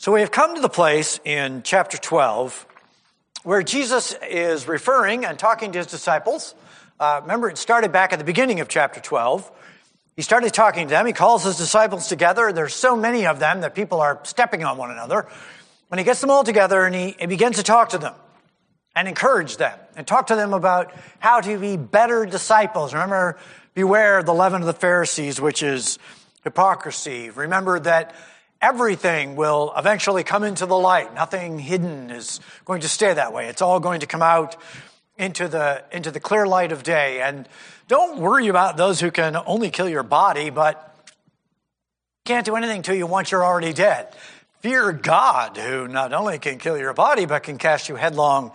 So we have come to the place in chapter 12 where Jesus is referring and talking to his disciples. Uh, remember, it started back at the beginning of chapter 12. He started talking to them. He calls his disciples together. There's so many of them that people are stepping on one another. When he gets them all together and he, he begins to talk to them and encourage them and talk to them about how to be better disciples. Remember, beware of the leaven of the Pharisees, which is hypocrisy. Remember that everything will eventually come into the light. Nothing hidden is going to stay that way. It's all going to come out into the, into the clear light of day. And don't worry about those who can only kill your body, but can't do anything to you once you're already dead. Fear God, who not only can kill your body, but can cast you headlong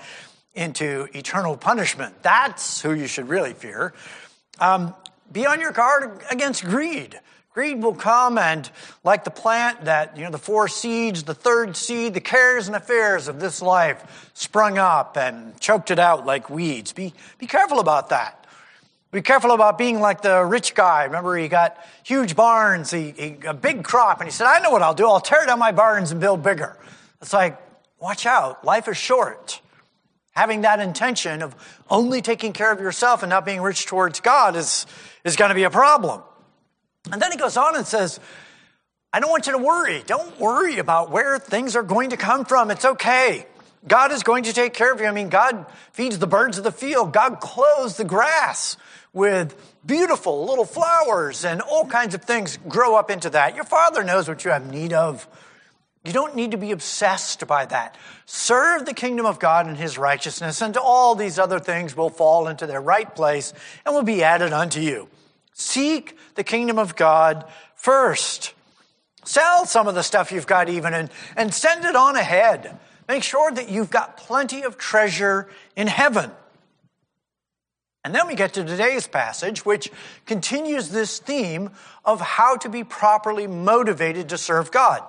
into eternal punishment. That's who you should really fear. Um, be on your guard against greed. Greed will come and, like the plant that, you know, the four seeds, the third seed, the cares and affairs of this life sprung up and choked it out like weeds. Be, be careful about that. Be careful about being like the rich guy. Remember, he got huge barns, he, he, a big crop, and he said, I know what I'll do. I'll tear down my barns and build bigger. It's like, watch out. Life is short. Having that intention of only taking care of yourself and not being rich towards God is, is going to be a problem. And then he goes on and says, I don't want you to worry. Don't worry about where things are going to come from. It's okay. God is going to take care of you. I mean, God feeds the birds of the field. God clothes the grass with beautiful little flowers and all kinds of things grow up into that. Your father knows what you have need of. You don't need to be obsessed by that. Serve the kingdom of God and his righteousness, and all these other things will fall into their right place and will be added unto you. Seek the kingdom of God first. Sell some of the stuff you've got even and, and send it on ahead. Make sure that you've got plenty of treasure in heaven. And then we get to today's passage, which continues this theme of how to be properly motivated to serve God.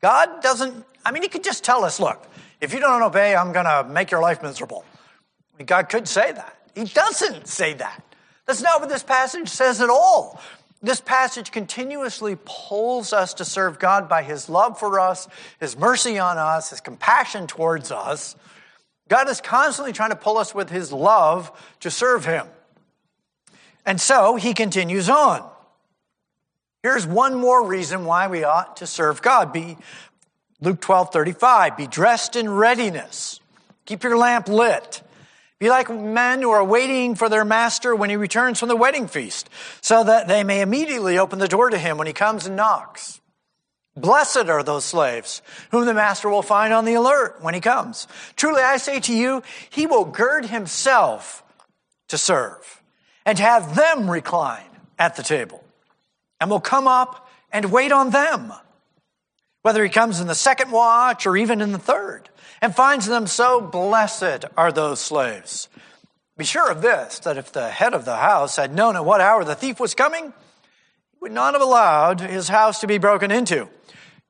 God doesn't, I mean, He could just tell us, look, if you don't obey, I'm going to make your life miserable. God could say that. He doesn't say that. That's not what this passage says at all. This passage continuously pulls us to serve God by His love for us, His mercy on us, His compassion towards us. God is constantly trying to pull us with His love to serve Him. And so He continues on. Here's one more reason why we ought to serve God. Be Luke 12, 35. Be dressed in readiness. Keep your lamp lit. Be like men who are waiting for their master when he returns from the wedding feast, so that they may immediately open the door to him when he comes and knocks. Blessed are those slaves whom the master will find on the alert when he comes. Truly I say to you, he will gird himself to serve and have them recline at the table and will come up and wait on them, whether he comes in the second watch or even in the third and finds them so blessed are those slaves. Be sure of this, that if the head of the house had known at what hour the thief was coming, he would not have allowed his house to be broken into.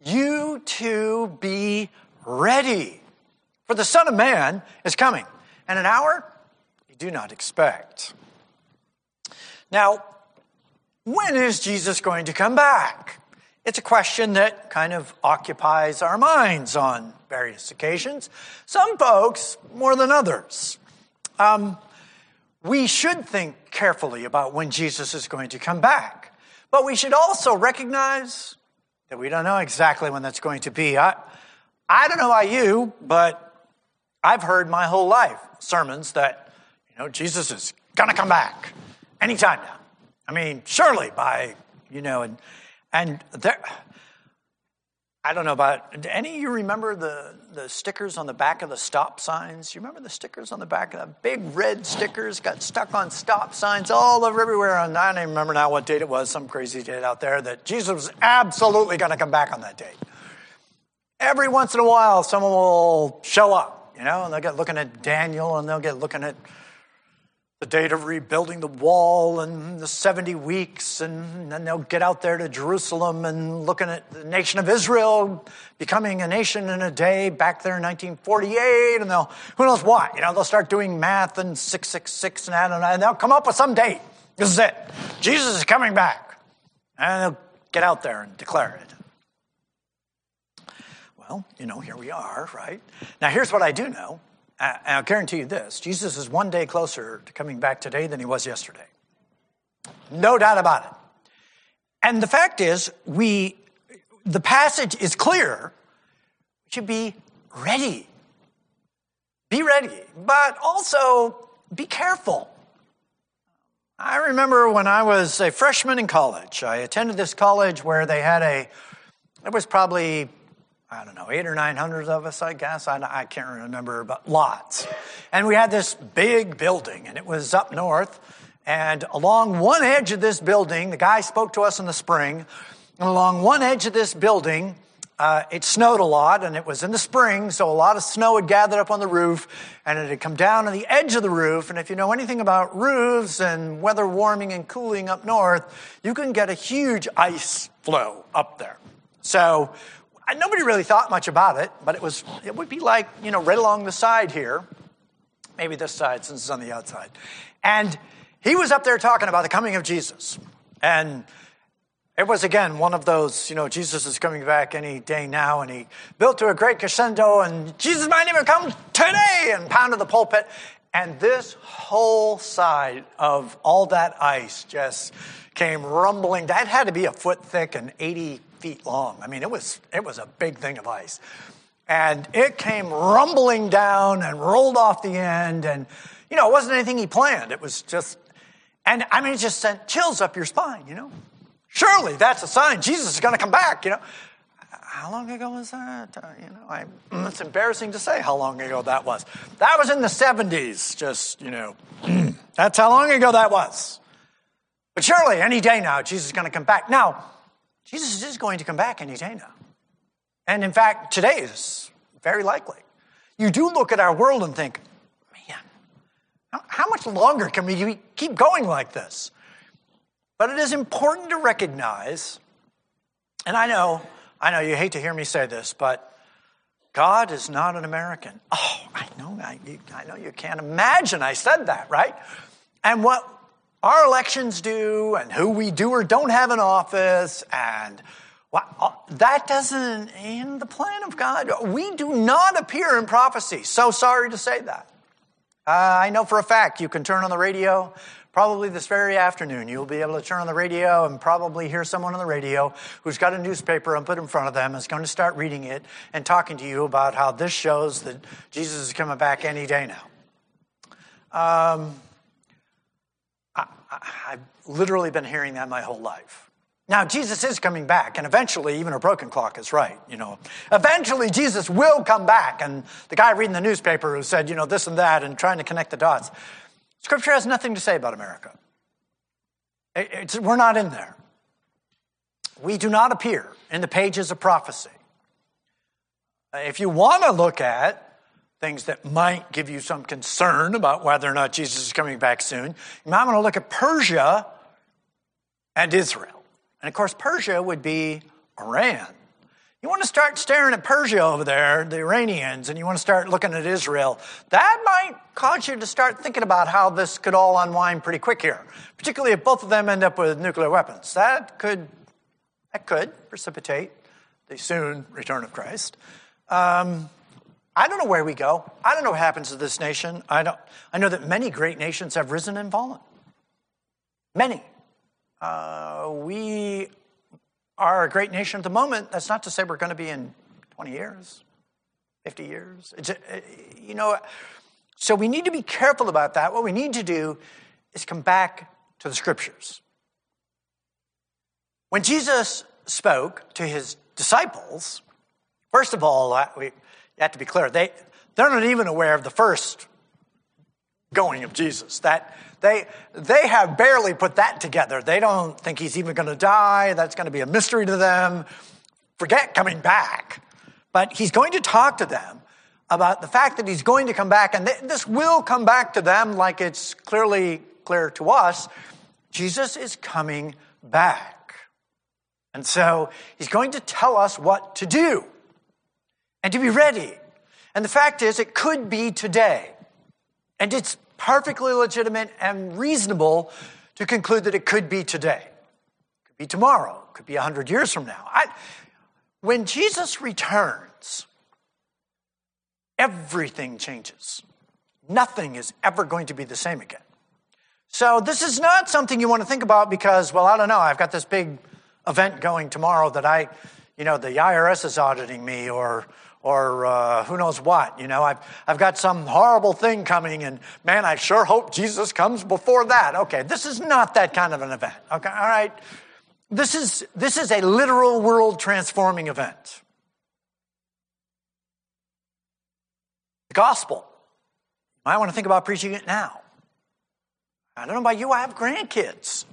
You too be ready, for the Son of Man is coming, and an hour you do not expect. Now, when is Jesus going to come back? It's a question that kind of occupies our minds on various occasions. Some folks more than others. Um, we should think carefully about when Jesus is going to come back, but we should also recognize that we don't know exactly when that's going to be. I, I don't know about you, but I've heard my whole life sermons that, you know, Jesus is going to come back anytime now. I mean, surely by, you know, and and there, I don't know about any of you remember the, the stickers on the back of the stop signs? You remember the stickers on the back of the big red stickers got stuck on stop signs all over everywhere. And I don't even remember now what date it was, some crazy date out there that Jesus was absolutely going to come back on that date. Every once in a while, someone will show up, you know, and they'll get looking at Daniel and they'll get looking at the date of rebuilding the wall and the 70 weeks, and then they'll get out there to Jerusalem and looking at the nation of Israel becoming a nation in a day back there in 1948, and they'll, who knows what, you know, they'll start doing math and 666 and don't know, and they'll come up with some date. This is it. Jesus is coming back. And they'll get out there and declare it. Well, you know, here we are, right? Now, here's what I do know. I'll guarantee you this Jesus is one day closer to coming back today than he was yesterday. No doubt about it. And the fact is, we, the passage is clear. We should be ready. Be ready, but also be careful. I remember when I was a freshman in college, I attended this college where they had a, it was probably, I don't know, eight or nine hundred of us, I guess. I, I can't remember, but lots. And we had this big building, and it was up north. And along one edge of this building, the guy spoke to us in the spring, and along one edge of this building, uh, it snowed a lot and it was in the spring, so a lot of snow had gathered up on the roof and it had come down on the edge of the roof. And if you know anything about roofs and weather warming and cooling up north, you can get a huge ice flow up there. So nobody really thought much about it, but it was, it would be like, you know, right along the side here, maybe this side since it's on the outside. And he was up there talking about the coming of Jesus. And it was again one of those, you know, Jesus is coming back any day now, and he built to a great crescendo, and Jesus might even come today, and pounded the pulpit. And this whole side of all that ice just came rumbling. That had to be a foot thick and 80 feet long. I mean, it was, it was a big thing of ice. And it came rumbling down and rolled off the end. And, you know, it wasn't anything he planned. It was just and I mean, it just sent chills up your spine, you know? Surely that's a sign Jesus is going to come back, you know? How long ago was that? Uh, you know, I, it's embarrassing to say how long ago that was. That was in the 70s, just, you know, that's how long ago that was. But surely any day now, Jesus is going to come back. Now, Jesus is going to come back any day now. And in fact, today is very likely. You do look at our world and think, man, how much longer can we keep going like this? But it is important to recognize, and I know, I know you hate to hear me say this, but God is not an American. Oh, I know, I, I know you can't imagine I said that, right? And what our elections do, and who we do or don't have in office, and uh, that doesn't in the plan of God. We do not appear in prophecy. So sorry to say that. Uh, I know for a fact you can turn on the radio. Probably this very afternoon, you'll be able to turn on the radio and probably hear someone on the radio who's got a newspaper and put in front of them is going to start reading it and talking to you about how this shows that Jesus is coming back any day now. Um, I've literally been hearing that my whole life. Now, Jesus is coming back, and eventually, even a broken clock is right, you know. Eventually, Jesus will come back. And the guy reading the newspaper who said, you know, this and that, and trying to connect the dots. Scripture has nothing to say about America. It's, we're not in there. We do not appear in the pages of prophecy. If you want to look at things that might give you some concern about whether or not Jesus is coming back soon, you might want to look at Persia and Israel. And of course, Persia would be Iran. You want to start staring at Persia over there, the Iranians, and you want to start looking at Israel, that might cause you to start thinking about how this could all unwind pretty quick here, particularly if both of them end up with nuclear weapons. That could, that could precipitate the soon return of Christ. Um, I don't know where we go. I don't know what happens to this nation. I, don't, I know that many great nations have risen and fallen. Many. Uh, we are a great nation at the moment. That's not to say we're going to be in 20 years, 50 years. It's, you know, so we need to be careful about that. What we need to do is come back to the scriptures. When Jesus spoke to his disciples, first of all, uh, we have to be clear, they, they're not even aware of the first going of Jesus. That they, they have barely put that together. They don't think he's even going to die. That's going to be a mystery to them. Forget coming back. But he's going to talk to them about the fact that he's going to come back, and this will come back to them like it's clearly clear to us. Jesus is coming back. And so he's going to tell us what to do and to be ready. And the fact is, it could be today. And it's perfectly legitimate and reasonable to conclude that it could be today, it could be tomorrow, it could be 100 years from now. I, When Jesus returns, everything changes. Nothing is ever going to be the same again. So, this is not something you want to think about because, well, I don't know, I've got this big event going tomorrow that I, you know, the IRS is auditing me or, or uh, who knows what. You know, I've, I've got some horrible thing coming, and man, I sure hope Jesus comes before that. Okay, this is not that kind of an event. Okay, all right. This is, this is a literal world transforming event. The gospel. You might want to think about preaching it now. I don't know about you, I have grandkids.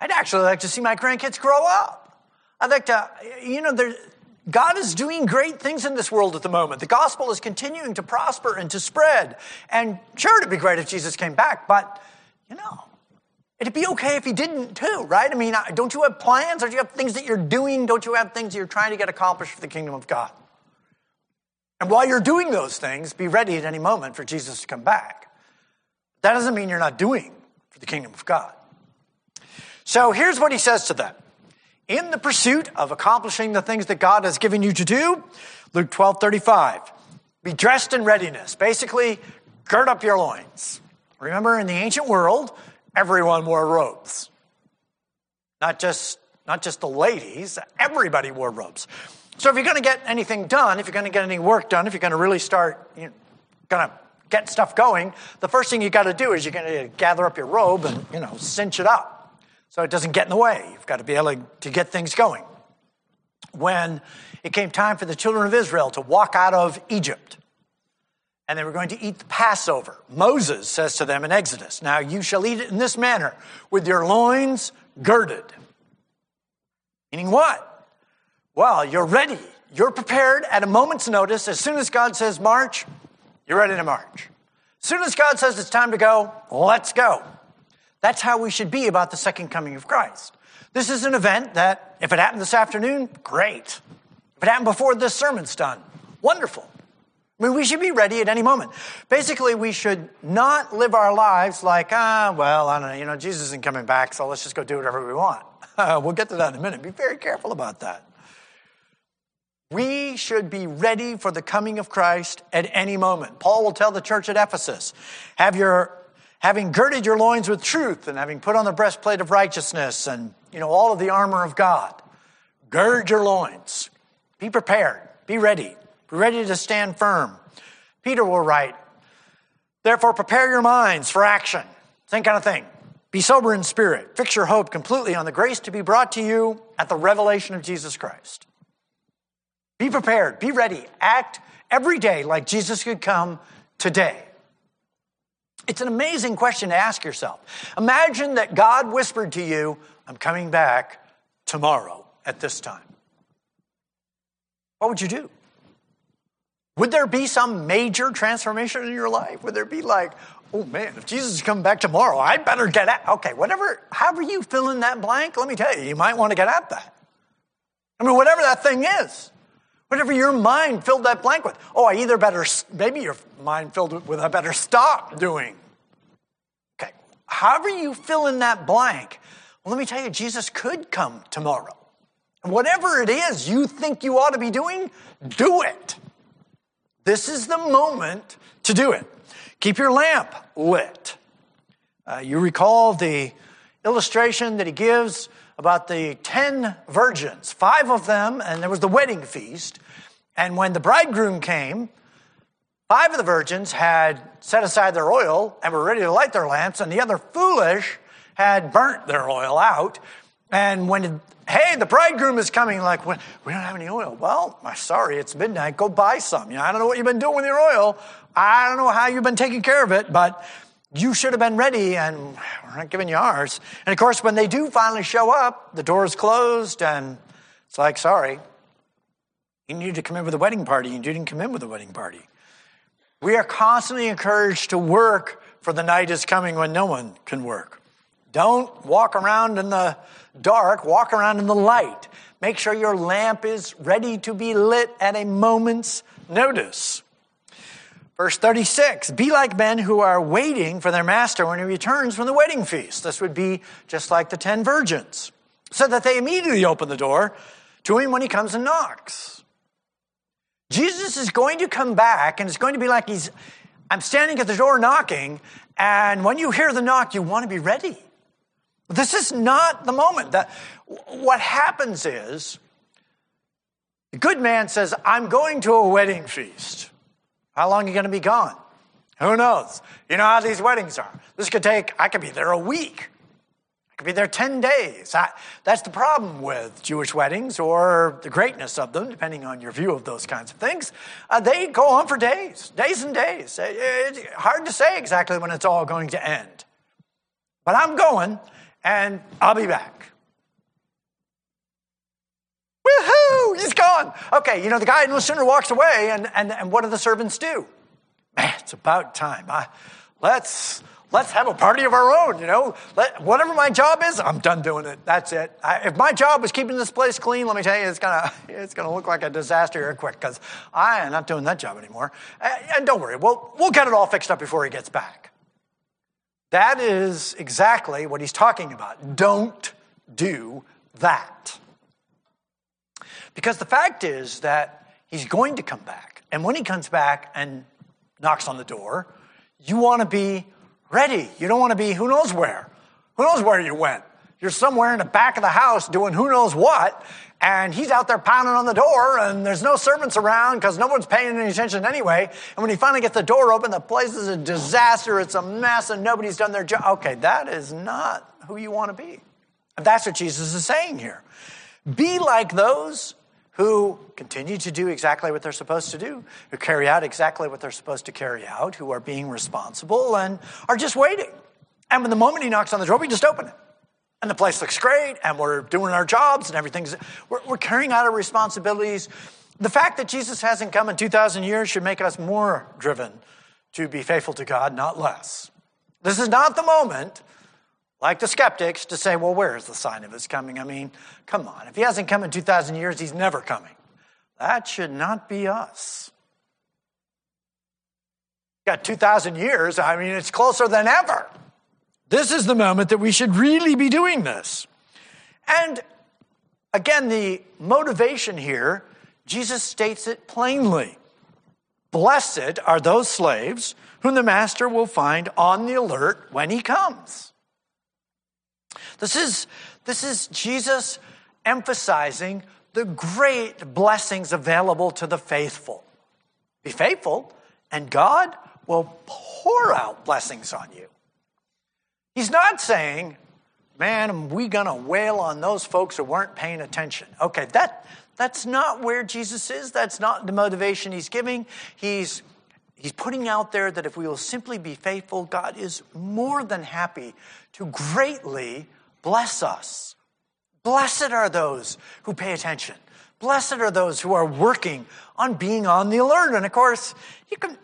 I'd actually like to see my grandkids grow up. I'd like to, you know, there, God is doing great things in this world at the moment. The gospel is continuing to prosper and to spread. And sure, it'd be great if Jesus came back, but, you know, it'd be okay if he didn't too, right? I mean, don't you have plans? Don't you have things that you're doing? Don't you have things that you're trying to get accomplished for the kingdom of God? And while you're doing those things, be ready at any moment for Jesus to come back. That doesn't mean you're not doing for the kingdom of God. So here's what he says to them. In the pursuit of accomplishing the things that God has given you to do, Luke 12 35, be dressed in readiness. Basically, gird up your loins. Remember, in the ancient world, everyone wore robes. Not just, not just the ladies, everybody wore robes. So if you're going to get anything done, if you're going to get any work done, if you're going to really start, you know, going to get stuff going, the first thing you got to do is you're going to gather up your robe and, you know, cinch it up so it doesn't get in the way. You've got to be able to get things going. When it came time for the children of Israel to walk out of Egypt, and they were going to eat the Passover. Moses says to them in Exodus, Now you shall eat it in this manner, with your loins girded. Meaning what? Well, you're ready. You're prepared at a moment's notice. As soon as God says march, you're ready to march. As soon as God says it's time to go, let's go. That's how we should be about the second coming of Christ. This is an event that, if it happened this afternoon, great. If it happened before this sermon's done, wonderful. I mean, we should be ready at any moment. Basically, we should not live our lives like, ah, well, I don't know, you know, Jesus isn't coming back, so let's just go do whatever we want. we'll get to that in a minute. Be very careful about that. We should be ready for the coming of Christ at any moment. Paul will tell the church at Ephesus, have your, having girded your loins with truth and having put on the breastplate of righteousness and, you know, all of the armor of God, gird your loins. Be prepared. Be ready. Be ready to stand firm. Peter will write, therefore prepare your minds for action. Same kind of thing. Be sober in spirit. Fix your hope completely on the grace to be brought to you at the revelation of Jesus Christ. Be prepared, be ready, act every day like Jesus could come today. It's an amazing question to ask yourself. Imagine that God whispered to you, I'm coming back tomorrow at this time. What would you do? Would there be some major transformation in your life? Would there be like, oh man, if Jesus is coming back tomorrow, I better get out? okay, whatever, however you fill in that blank, let me tell you, you might want to get at that. I mean, whatever that thing is. Whatever your mind filled that blank with. Oh, I either better, maybe your mind filled with, I better stop doing. Okay, however you fill in that blank, well, let me tell you, Jesus could come tomorrow. And whatever it is you think you ought to be doing, do it. This is the moment to do it. Keep your lamp lit. Uh, you recall the illustration that he gives about the 10 virgins, five of them, and there was the wedding feast. And when the bridegroom came, five of the virgins had set aside their oil and were ready to light their lamps, and the other foolish had burnt their oil out. And when, hey, the bridegroom is coming, like, we don't have any oil. Well, sorry, it's midnight. Go buy some. You know, I don't know what you've been doing with your oil. I don't know how you've been taking care of it, but you should have been ready and we're not giving you ours. And of course, when they do finally show up, the door is closed and it's like, sorry, you needed to come in with a wedding party. And you didn't come in with a wedding party. We are constantly encouraged to work for the night is coming when no one can work. Don't walk around in the dark, walk around in the light. Make sure your lamp is ready to be lit at a moment's notice. Verse 36 Be like men who are waiting for their master when he returns from the wedding feast. This would be just like the ten virgins. So that they immediately open the door to him when he comes and knocks. Jesus is going to come back, and it's going to be like he's, I'm standing at the door knocking, and when you hear the knock, you want to be ready. This is not the moment. That, what happens is, the good man says, I'm going to a wedding feast. How long are you going to be gone? Who knows? You know how these weddings are. This could take, I could be there a week. I could be there 10 days. I, that's the problem with Jewish weddings or the greatness of them, depending on your view of those kinds of things. Uh, they go on for days, days and days. It, it's hard to say exactly when it's all going to end. But I'm going, and I'll be back. Woohoo! He's gone. Okay, you know, the guy no sooner walks away, and, and, and what do the servants do? Man, it's about time. I, let's, let's have a party of our own, you know? Let, whatever my job is, I'm done doing it. That's it. I, if my job was keeping this place clean, let me tell you, it's gonna, it's gonna look like a disaster here quick, because I am not doing that job anymore. And, and don't worry, we'll, we'll get it all fixed up before he gets back. That is exactly what he's talking about. Don't do that. Because the fact is that he's going to come back. And when he comes back and knocks on the door, you want to be ready. You don't want to be who knows where. Who knows where you went? You're somewhere in the back of the house doing who knows what, and he's out there pounding on the door, and there's no servants around because no one's paying any attention anyway. And when he finally gets the door open, the place is a disaster, it's a mess, and nobody's done their job. Okay, that is not who you want to be. And that's what Jesus is saying here. Be like those who continue to do exactly what they're supposed to do, who carry out exactly what they're supposed to carry out, who are being responsible and are just waiting. And when the moment he knocks on the door, we just open it. And the place looks great, and we're doing our jobs, and everything's, we're, we're carrying out our responsibilities. The fact that Jesus hasn't come in 2,000 years should make us more driven to be faithful to God, not less. This is not the moment like the skeptics, to say, well, where's the sign of his coming? I mean, come on. If he hasn't come in 2,000 years, he's never coming. That should not be us. Got 2,000 years, I mean, it's closer than ever. This is the moment that we should really be doing this. And again, the motivation here, Jesus states it plainly. Blessed are those slaves whom the master will find on the alert when he comes. This is, this is Jesus emphasizing the great blessings available to the faithful. Be faithful, and God will pour out blessings on you. He's not saying, man, we going to wail on those folks who weren't paying attention. Okay, that, that's not where Jesus is. That's not the motivation he's giving. He's, he's putting out there that if we will simply be faithful, God is more than happy to greatly bless us. Blessed are those who pay attention. Blessed are those who are working on being on the alert. And of course, you can,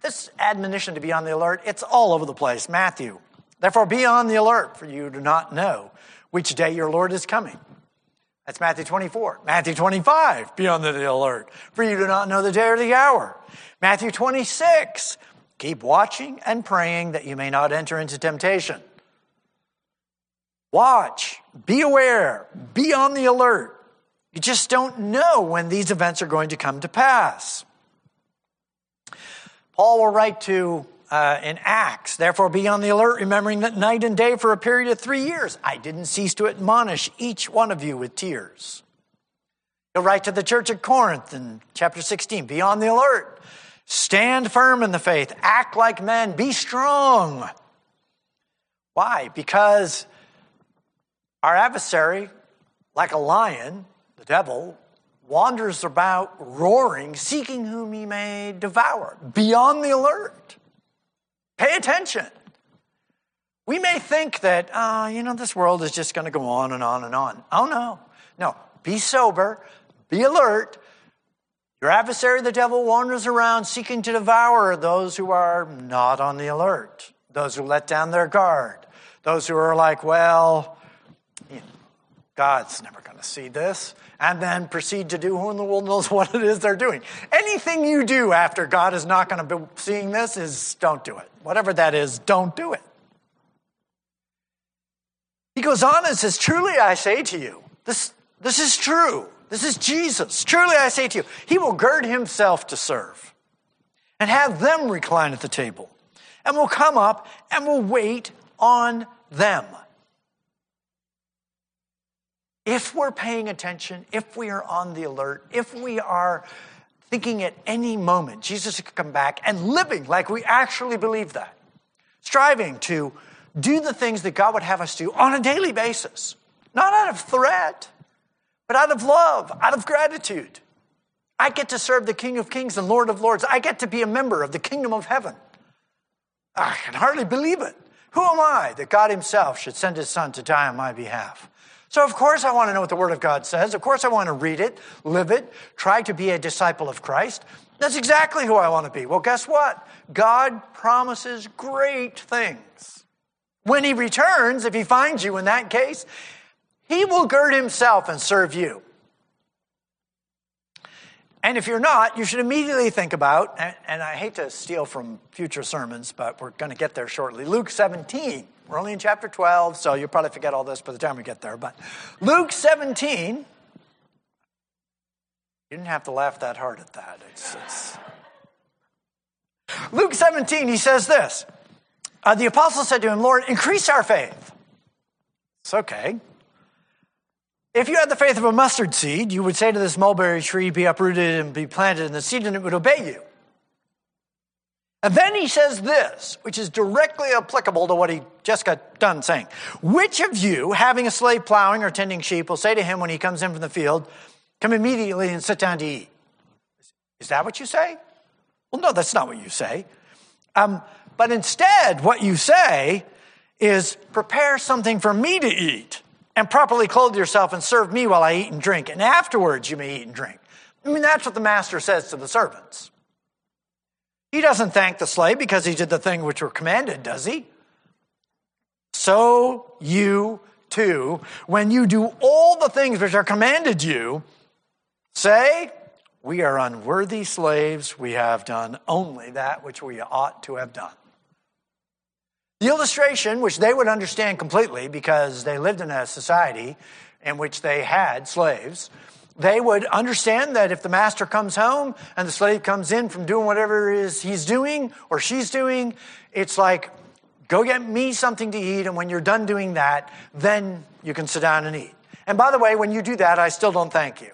this admonition to be on the alert, it's all over the place. Matthew. Therefore, be on the alert, for you do not know which day your Lord is coming. That's Matthew 24. Matthew 25, be on the alert, for you do not know the day or the hour. Matthew 26, keep watching and praying that you may not enter into temptation. Watch, be aware, be on the alert. You just don't know when these events are going to come to pass. Paul will write to uh, in Acts, therefore be on the alert, remembering that night and day for a period of three years I didn't cease to admonish each one of you with tears. He'll write to the church at Corinth in chapter 16 be on the alert, stand firm in the faith, act like men, be strong. Why? Because our adversary, like a lion, the devil, wanders about roaring, seeking whom he may devour. Be on the alert. Pay attention. We may think that, uh, you know, this world is just going to go on and on and on. Oh, no. No. Be sober, be alert. Your adversary, the devil, wanders around seeking to devour those who are not on the alert, those who let down their guard, those who are like, well, God's never going to see this, and then proceed to do who in the world knows what it is they're doing. Anything you do after God is not going to be seeing this is don't do it. Whatever that is, don't do it. He goes on and says, Truly I say to you, this, this is true. This is Jesus. Truly I say to you, he will gird himself to serve and have them recline at the table and will come up and will wait on them. If we're paying attention, if we are on the alert, if we are thinking at any moment Jesus could come back and living like we actually believe that, striving to do the things that God would have us do on a daily basis, not out of threat, but out of love, out of gratitude. I get to serve the King of Kings and Lord of Lords. I get to be a member of the kingdom of heaven. I can hardly believe it. Who am I that God Himself should send His Son to die on my behalf? So, of course, I want to know what the Word of God says. Of course, I want to read it, live it, try to be a disciple of Christ. That's exactly who I want to be. Well, guess what? God promises great things. When He returns, if He finds you in that case, He will gird Himself and serve you. And if you're not, you should immediately think about, and, I hate to steal from future sermons, but we're going to get there shortly. Luke 17. We're only in chapter 12, so you'll probably forget all this by the time we get there. But Luke 17, you didn't have to laugh that hard at that. It's, it's... Luke 17, he says this uh, The apostle said to him, Lord, increase our faith. It's okay. If you had the faith of a mustard seed, you would say to this mulberry tree, Be uprooted and be planted in the seed, and it would obey you. And then he says this, which is directly applicable to what he just got done saying. Which of you, having a slave plowing or tending sheep, will say to him when he comes in from the field, Come immediately and sit down to eat? Is that what you say? Well, no, that's not what you say. Um, but instead, what you say is, Prepare something for me to eat, and properly clothe yourself and serve me while I eat and drink, and afterwards you may eat and drink. I mean, that's what the master says to the servants. He doesn't thank the slave because he did the thing which were commanded, does he? So you too, when you do all the things which are commanded you, say, We are unworthy slaves. We have done only that which we ought to have done. The illustration, which they would understand completely because they lived in a society in which they had slaves, they would understand that if the master comes home and the slave comes in from doing whatever it is he's doing or she's doing, it's like, go get me something to eat, and when you're done doing that, then you can sit down and eat. And by the way, when you do that, I still don't thank you.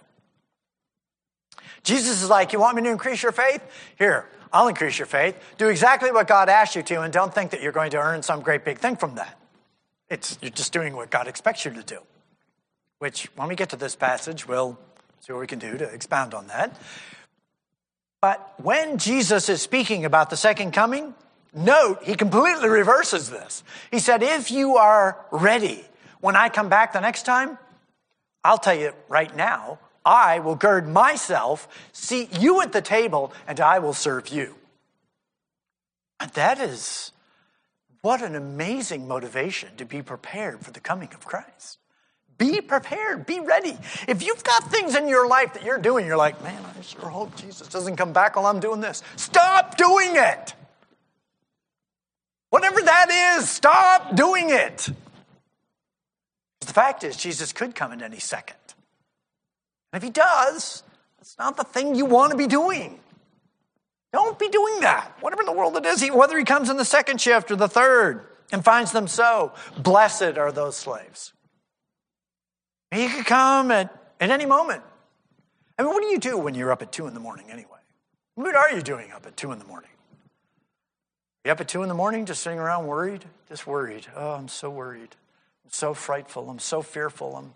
Jesus is like, You want me to increase your faith? Here, I'll increase your faith. Do exactly what God asked you to, and don't think that you're going to earn some great big thing from that. It's, you're just doing what God expects you to do. Which, when we get to this passage, we'll see what we can do to expound on that. But when Jesus is speaking about the second coming, note he completely reverses this. He said, If you are ready when I come back the next time, I'll tell you right now, I will gird myself, seat you at the table, and I will serve you. And that is what an amazing motivation to be prepared for the coming of Christ. Be prepared, be ready. If you've got things in your life that you're doing, you're like, man, I sure hope Jesus doesn't come back while I'm doing this. Stop doing it. Whatever that is, stop doing it. The fact is, Jesus could come in any second. And if he does, that's not the thing you want to be doing. Don't be doing that. Whatever in the world it is, whether he comes in the second shift or the third and finds them so, blessed are those slaves. He could come at, at any moment. I mean, what do you do when you're up at 2 in the morning anyway? What are you doing up at 2 in the morning? You up at 2 in the morning just sitting around worried? Just worried. Oh, I'm so worried. I'm so frightful. I'm so fearful. I'm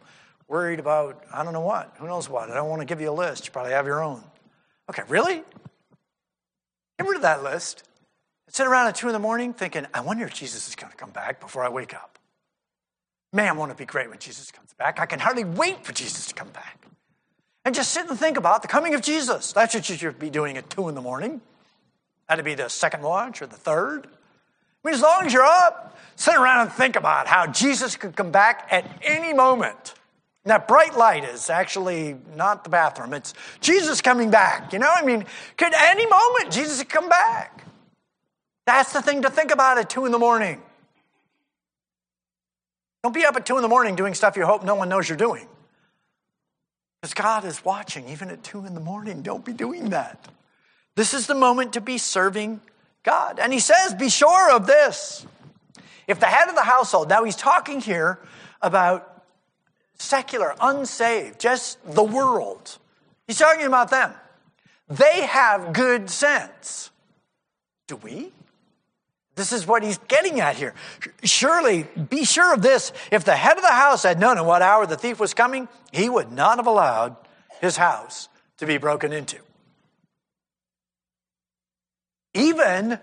worried about, I don't know what. Who knows what? I don't want to give you a list. You probably have your own. Okay, really? Get rid of that list. And sit around at 2 in the morning thinking, I wonder if Jesus is going to come back before I wake up. Man, won't it be great when Jesus comes back? I can hardly wait for Jesus to come back. And just sit and think about the coming of Jesus. That's what you should be doing at 2 in the morning. That'd be the second watch or the third. I mean, as long as you're up, sit around and think about how Jesus could come back at any moment. And that bright light is actually not the bathroom, it's Jesus coming back. You know, I mean, could any moment Jesus come back? That's the thing to think about at 2 in the morning. Don't be up at 2 in the morning doing stuff you hope no one knows you're doing. Because God is watching, even at two in the morning. Don't be doing that. This is the moment to be serving God. And he says, Be sure of this. If the head of the household, now he's talking here about secular, unsaved, just the world. He's talking about them. They have good sense. Do we? This is what he's getting at here. Surely, be sure of this. If the head of the house had known at what hour the thief was coming, he would not have allowed his house to be broken into. Even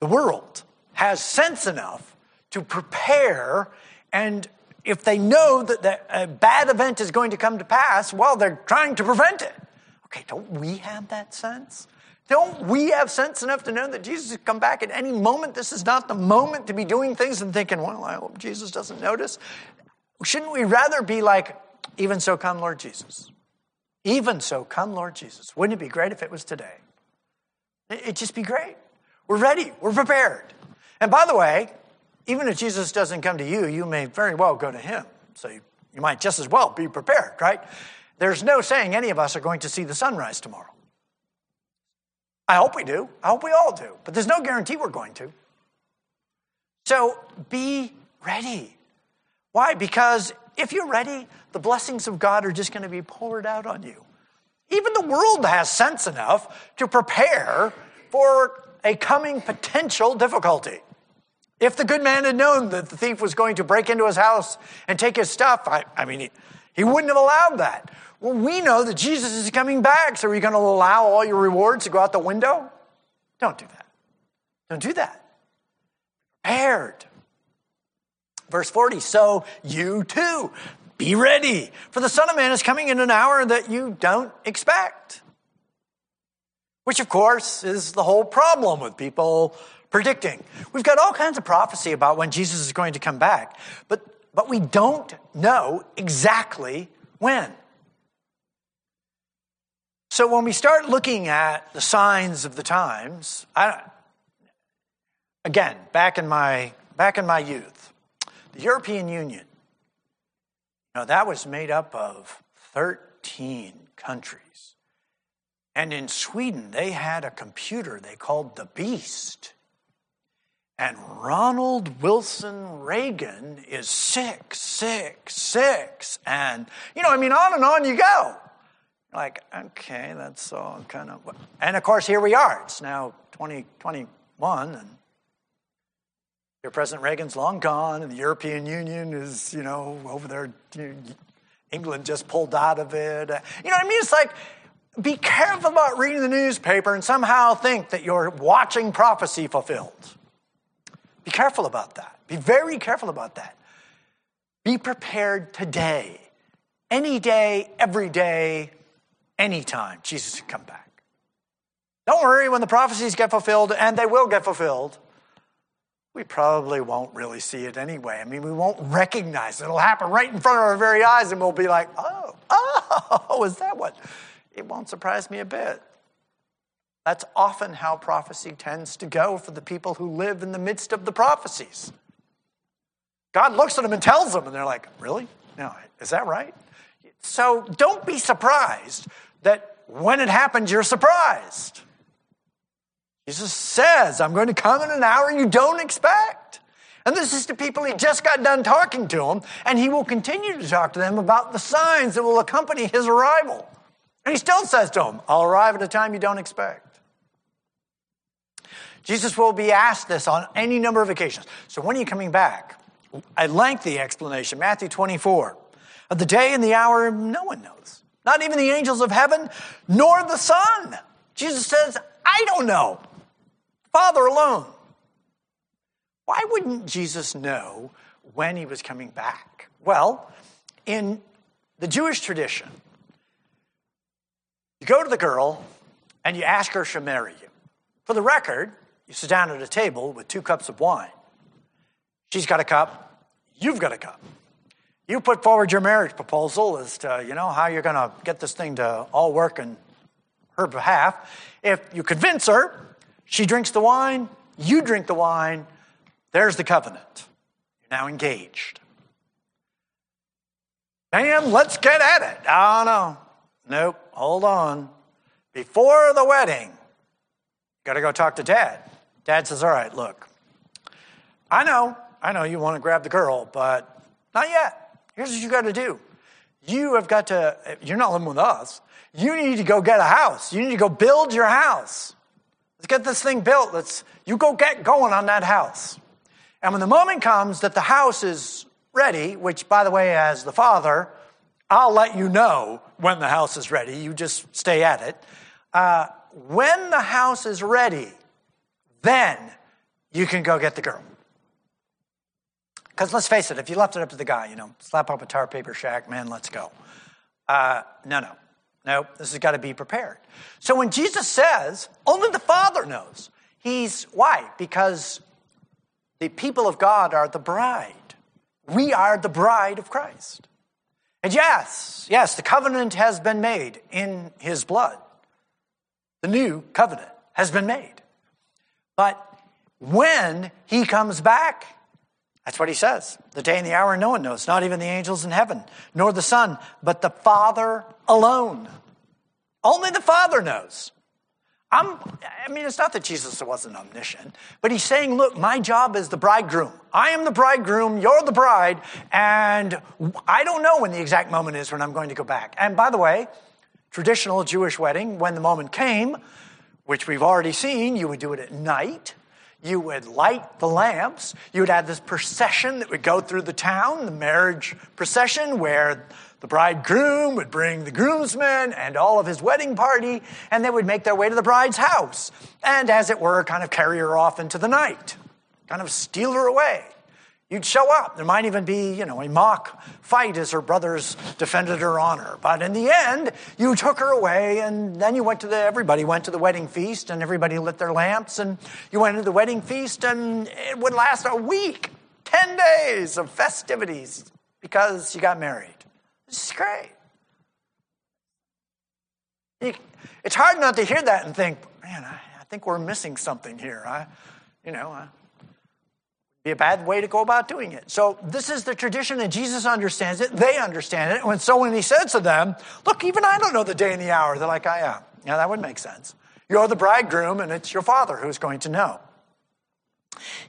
the world has sense enough to prepare and if they know that a bad event is going to come to pass, well, they're trying to prevent it. Okay, don't we have that sense? Don't we have sense enough to know that Jesus has come back at any moment? This is not the moment to be doing things and thinking, well, I hope Jesus doesn't notice. Shouldn't we rather be like, even so, come, Lord Jesus? Even so, come, Lord Jesus. Wouldn't it be great if it was today? It'd just be great. We're ready, we're prepared. And by the way, even if Jesus doesn't come to you, you may very well go to him. So you, you might just as well be prepared, right? There's no saying any of us are going to see the sunrise tomorrow. I hope we do. I hope we all do. But there's no guarantee we're going to. So be ready. Why? Because if you're ready, the blessings of God are just going to be poured out on you. Even the world has sense enough to prepare for a coming potential difficulty. If the good man had known that the thief was going to break into his house and take his stuff, I, I mean, he, he wouldn't have allowed that. Well, we know that Jesus is coming back, so are you going to allow all your rewards to go out the window? Don't do that. Don't do that. Prepared. Verse 40 So you too be ready, for the Son of Man is coming in an hour that you don't expect. Which, of course, is the whole problem with people predicting. We've got all kinds of prophecy about when Jesus is going to come back, but, but we don't know exactly when. So when we start looking at the signs of the times, I, again, back in my back in my youth, the European Union, you that was made up of 13 countries. And in Sweden, they had a computer they called the Beast. And Ronald Wilson Reagan is six, six, six. And, you know, I mean, on and on you go. Like, okay, that's all kind of. And of course, here we are. It's now 2021, and your President Reagan's long gone, and the European Union is, you know, over there. England just pulled out of it. You know what I mean? It's like, be careful about reading the newspaper and somehow think that you're watching prophecy fulfilled. Be careful about that. Be very careful about that. Be prepared today, any day, every day, anytime Jesus can come back. Don't worry when the prophecies get fulfilled, and they will get fulfilled. We probably won't really see it anyway. I mean, we won't recognize it. It'll happen right in front of our very eyes, and we'll be like, oh, oh, is that what? It won't surprise me a bit. That's often how prophecy tends to go for the people who live in the midst of the prophecies. God looks at them and tells them, and they're like, really? No, is that right? So don't be surprised that when it happens, you're surprised. Jesus says, I'm going to come in an hour you don't expect. And this is to people he just got done talking to them, and he will continue to talk to them about the signs that will accompany his arrival. And he still says to them, I'll arrive at a time you don't expect. Jesus will be asked this on any number of occasions. So when are you coming back? A lengthy explanation, Matthew 24. Of the day and the hour, no one knows not even the angels of heaven, nor the Son. Jesus says, I don't know. Father alone. Why wouldn't Jesus know when he was coming back? Well, in the Jewish tradition, you go to the girl and you ask her to marry you. For the record, you sit down at a table with two cups of wine. She's got a cup, you've got a cup. You put forward your marriage proposal as to, you know, how you're going to get this thing to all work in her behalf. If you convince her, she drinks the wine, you drink the wine, there's the covenant. You're now engaged. Bam, let's get at it. Oh, no. Nope, hold on. Before the wedding, got to go talk to dad. Dad says, All right, look, I know, I know you want to grab the girl, but not yet. Here's what you got to do. You have got to, you're not living with us. You need to go get a house. You need to go build your house. Let's get this thing built. Let's, you go get going on that house. And when the moment comes that the house is ready, which, by the way, as the father, I'll let you know when the house is ready. You just stay at it. Uh, when the house is ready, then you can go get the girl. Because let's face it, if you left it up to the guy, you know, slap up a tar paper shack, man, let's go. Uh, no, no. No, this has got to be prepared. So when Jesus says, only the Father knows, he's why? Because the people of God are the bride. We are the bride of Christ. And yes, yes, the covenant has been made in his blood. The new covenant has been made. But when he comes back, that's what he says. The day and the hour no one knows, not even the angels in heaven, nor the Son, but the Father alone. Only the Father knows. I'm, I mean, it's not that Jesus wasn't omniscient, but he's saying, look, my job is the bridegroom. I am the bridegroom, you're the bride, and I don't know when the exact moment is when I'm going to go back. And by the way, traditional Jewish wedding, when the moment came, which we've already seen, you would do it at night. You would light the lamps. You would have this procession that would go through the town, the marriage procession, where the bridegroom would bring the groomsmen and all of his wedding party, and they would make their way to the bride's house. And as it were, kind of carry her off into the night, kind of steal her away. You'd show up. There might even be, you know, a mock fight as her brothers defended her honor. But in the end, you took her away, and then you went to the, everybody went to the wedding feast, and everybody lit their lamps, and you went to the wedding feast, and it would last a week, 10 days of festivities because you got married. Is great. It's hard not to hear that and think, man, I, I think we're missing something here. I, you know, I, be a bad way to go about doing it. So this is the tradition, and Jesus understands it. They understand it. And so when he says to them, "Look, even I don't know the day and the hour," they're like, "I am." Yeah, that would make sense. You're the bridegroom, and it's your father who's going to know.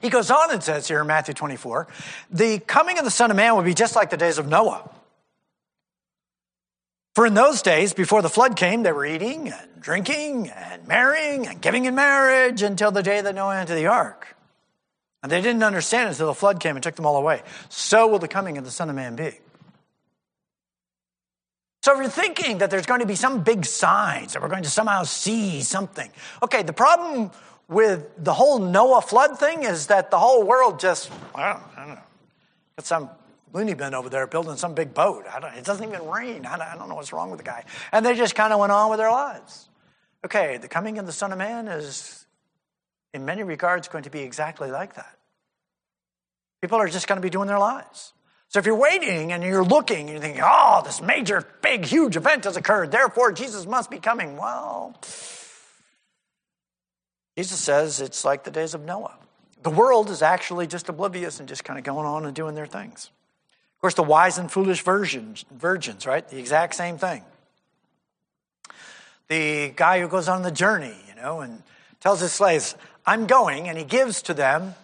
He goes on and says here in Matthew 24, the coming of the Son of Man will be just like the days of Noah. For in those days, before the flood came, they were eating and drinking and marrying and giving in marriage until the day that Noah entered the ark. And they didn't understand it until the flood came and took them all away. So will the coming of the Son of Man be. So if you're thinking that there's going to be some big signs, that we're going to somehow see something, okay, the problem with the whole Noah flood thing is that the whole world just, I don't, I don't know, got some loony bin over there building some big boat. it doesn't even rain. I don't, I don't know what's wrong with the guy. And they just kind of went on with their lives. Okay, the coming of the Son of Man is in many regards, going to be exactly like that. People are just going to be doing their lives. So if you're waiting and you're looking and you're thinking, oh, this major, big, huge event has occurred, therefore Jesus must be coming. Well, Jesus says it's like the days of Noah. The world is actually just oblivious and just kind of going on and doing their things. Of course, the wise and foolish virgins, virgins, right? The exact same thing. The guy who goes on the journey, you know, and tells his slaves, I'm going, and he gives to them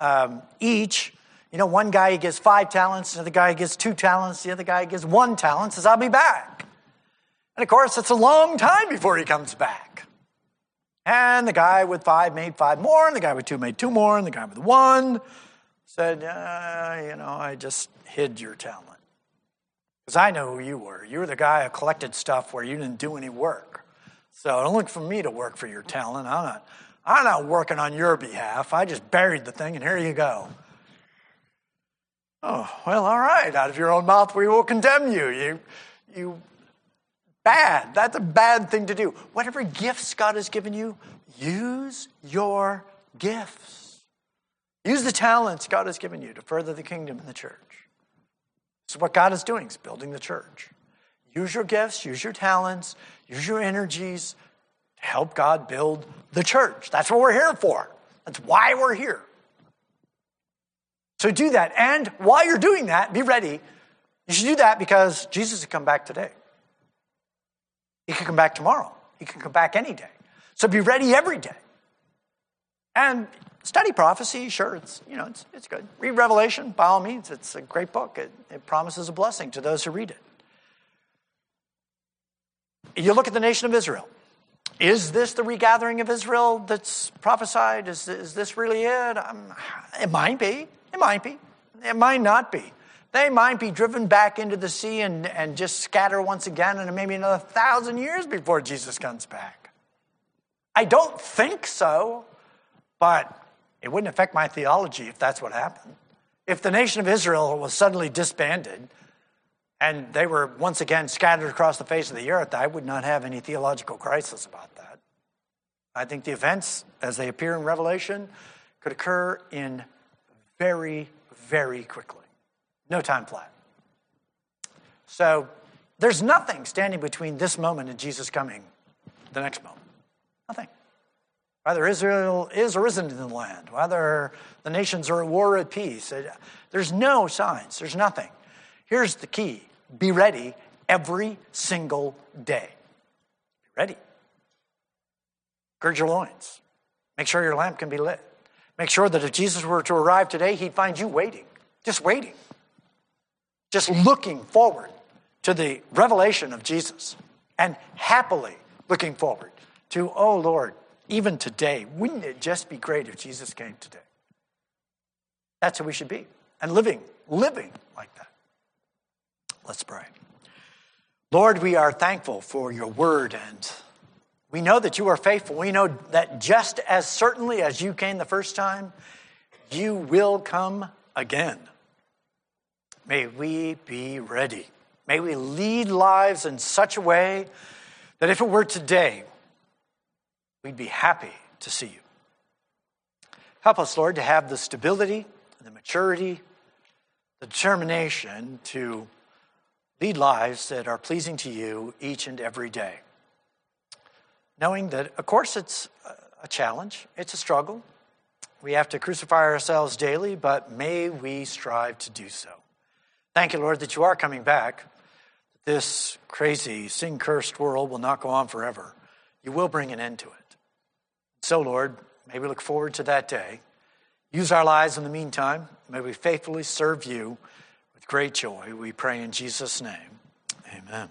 um, each. You know, one guy he gives five talents, another other guy gives two talents, the other guy he gives one talent, says, I'll be back. And of course, it's a long time before he comes back. And the guy with five made five more, and the guy with two made two more, and the guy with one said, uh, You know, I just hid your talent. Because I know who you were. You were the guy who collected stuff where you didn't do any work. So don't look for me to work for your talent. I'm not, I'm not working on your behalf. I just buried the thing, and here you go. Oh, well, all right. Out of your own mouth, we will condemn you. You, you, bad. That's a bad thing to do. Whatever gifts God has given you, use your gifts. Use the talents God has given you to further the kingdom and the church. So, what God is doing is building the church. Use your gifts, use your talents, use your energies help God build the church. That's what we're here for. That's why we're here. So do that. And while you're doing that, be ready You should do that because Jesus could come back today. He could come back tomorrow. He can come back any day. So be ready every day. And study prophecy, sure, it's, you know, it's, it's good. Read Revelation, by all means. It's a great book. It, it promises a blessing to those who read it. You look at the nation of Israel. Is this the regathering of Israel that's prophesied? Is, is this really it? Um, it might be. It might be. It might not be. They might be driven back into the sea and, and just scatter once again, and maybe another thousand years before Jesus comes back. I don't think so, but it wouldn't affect my theology if that's what happened. If the nation of Israel was suddenly disbanded and they were once again scattered across the face of the earth, I would not have any theological crisis about that. I think the events, as they appear in Revelation, could occur in very, very quickly. No time flat. So there's nothing standing between this moment and Jesus coming the next moment. Nothing. Whether Israel is or isn't in the land, whether the nations are at war or at peace, there's no signs, there's nothing. Here's the key be ready every single day. Be ready. Gird your loins. Make sure your lamp can be lit. Make sure that if Jesus were to arrive today, he'd find you waiting, just waiting just looking forward to the revelation of Jesus and happily looking forward to, oh Lord, even today, wouldn't it just be great if Jesus came today? That's who we should be. And living, living like that. Let's pray. Lord, we are thankful for your word and we know that you are faithful. We know that just as certainly as you came the first time, you will come again. May we be ready. May we lead lives in such a way that if it were today, we'd be happy to see you. Help us, Lord, to have the stability, the maturity, the determination to lead lives that are pleasing to you each and every day. Knowing that, of course, it's a challenge, it's a struggle. We have to crucify ourselves daily, but may we strive to do so. Thank you, Lord, that you are coming back. This crazy, sin cursed world will not go on forever. You will bring an end to it. So, Lord, may we look forward to that day. Use our lives in the meantime. May we faithfully serve you great joy. We pray in Jesus' name. Amen.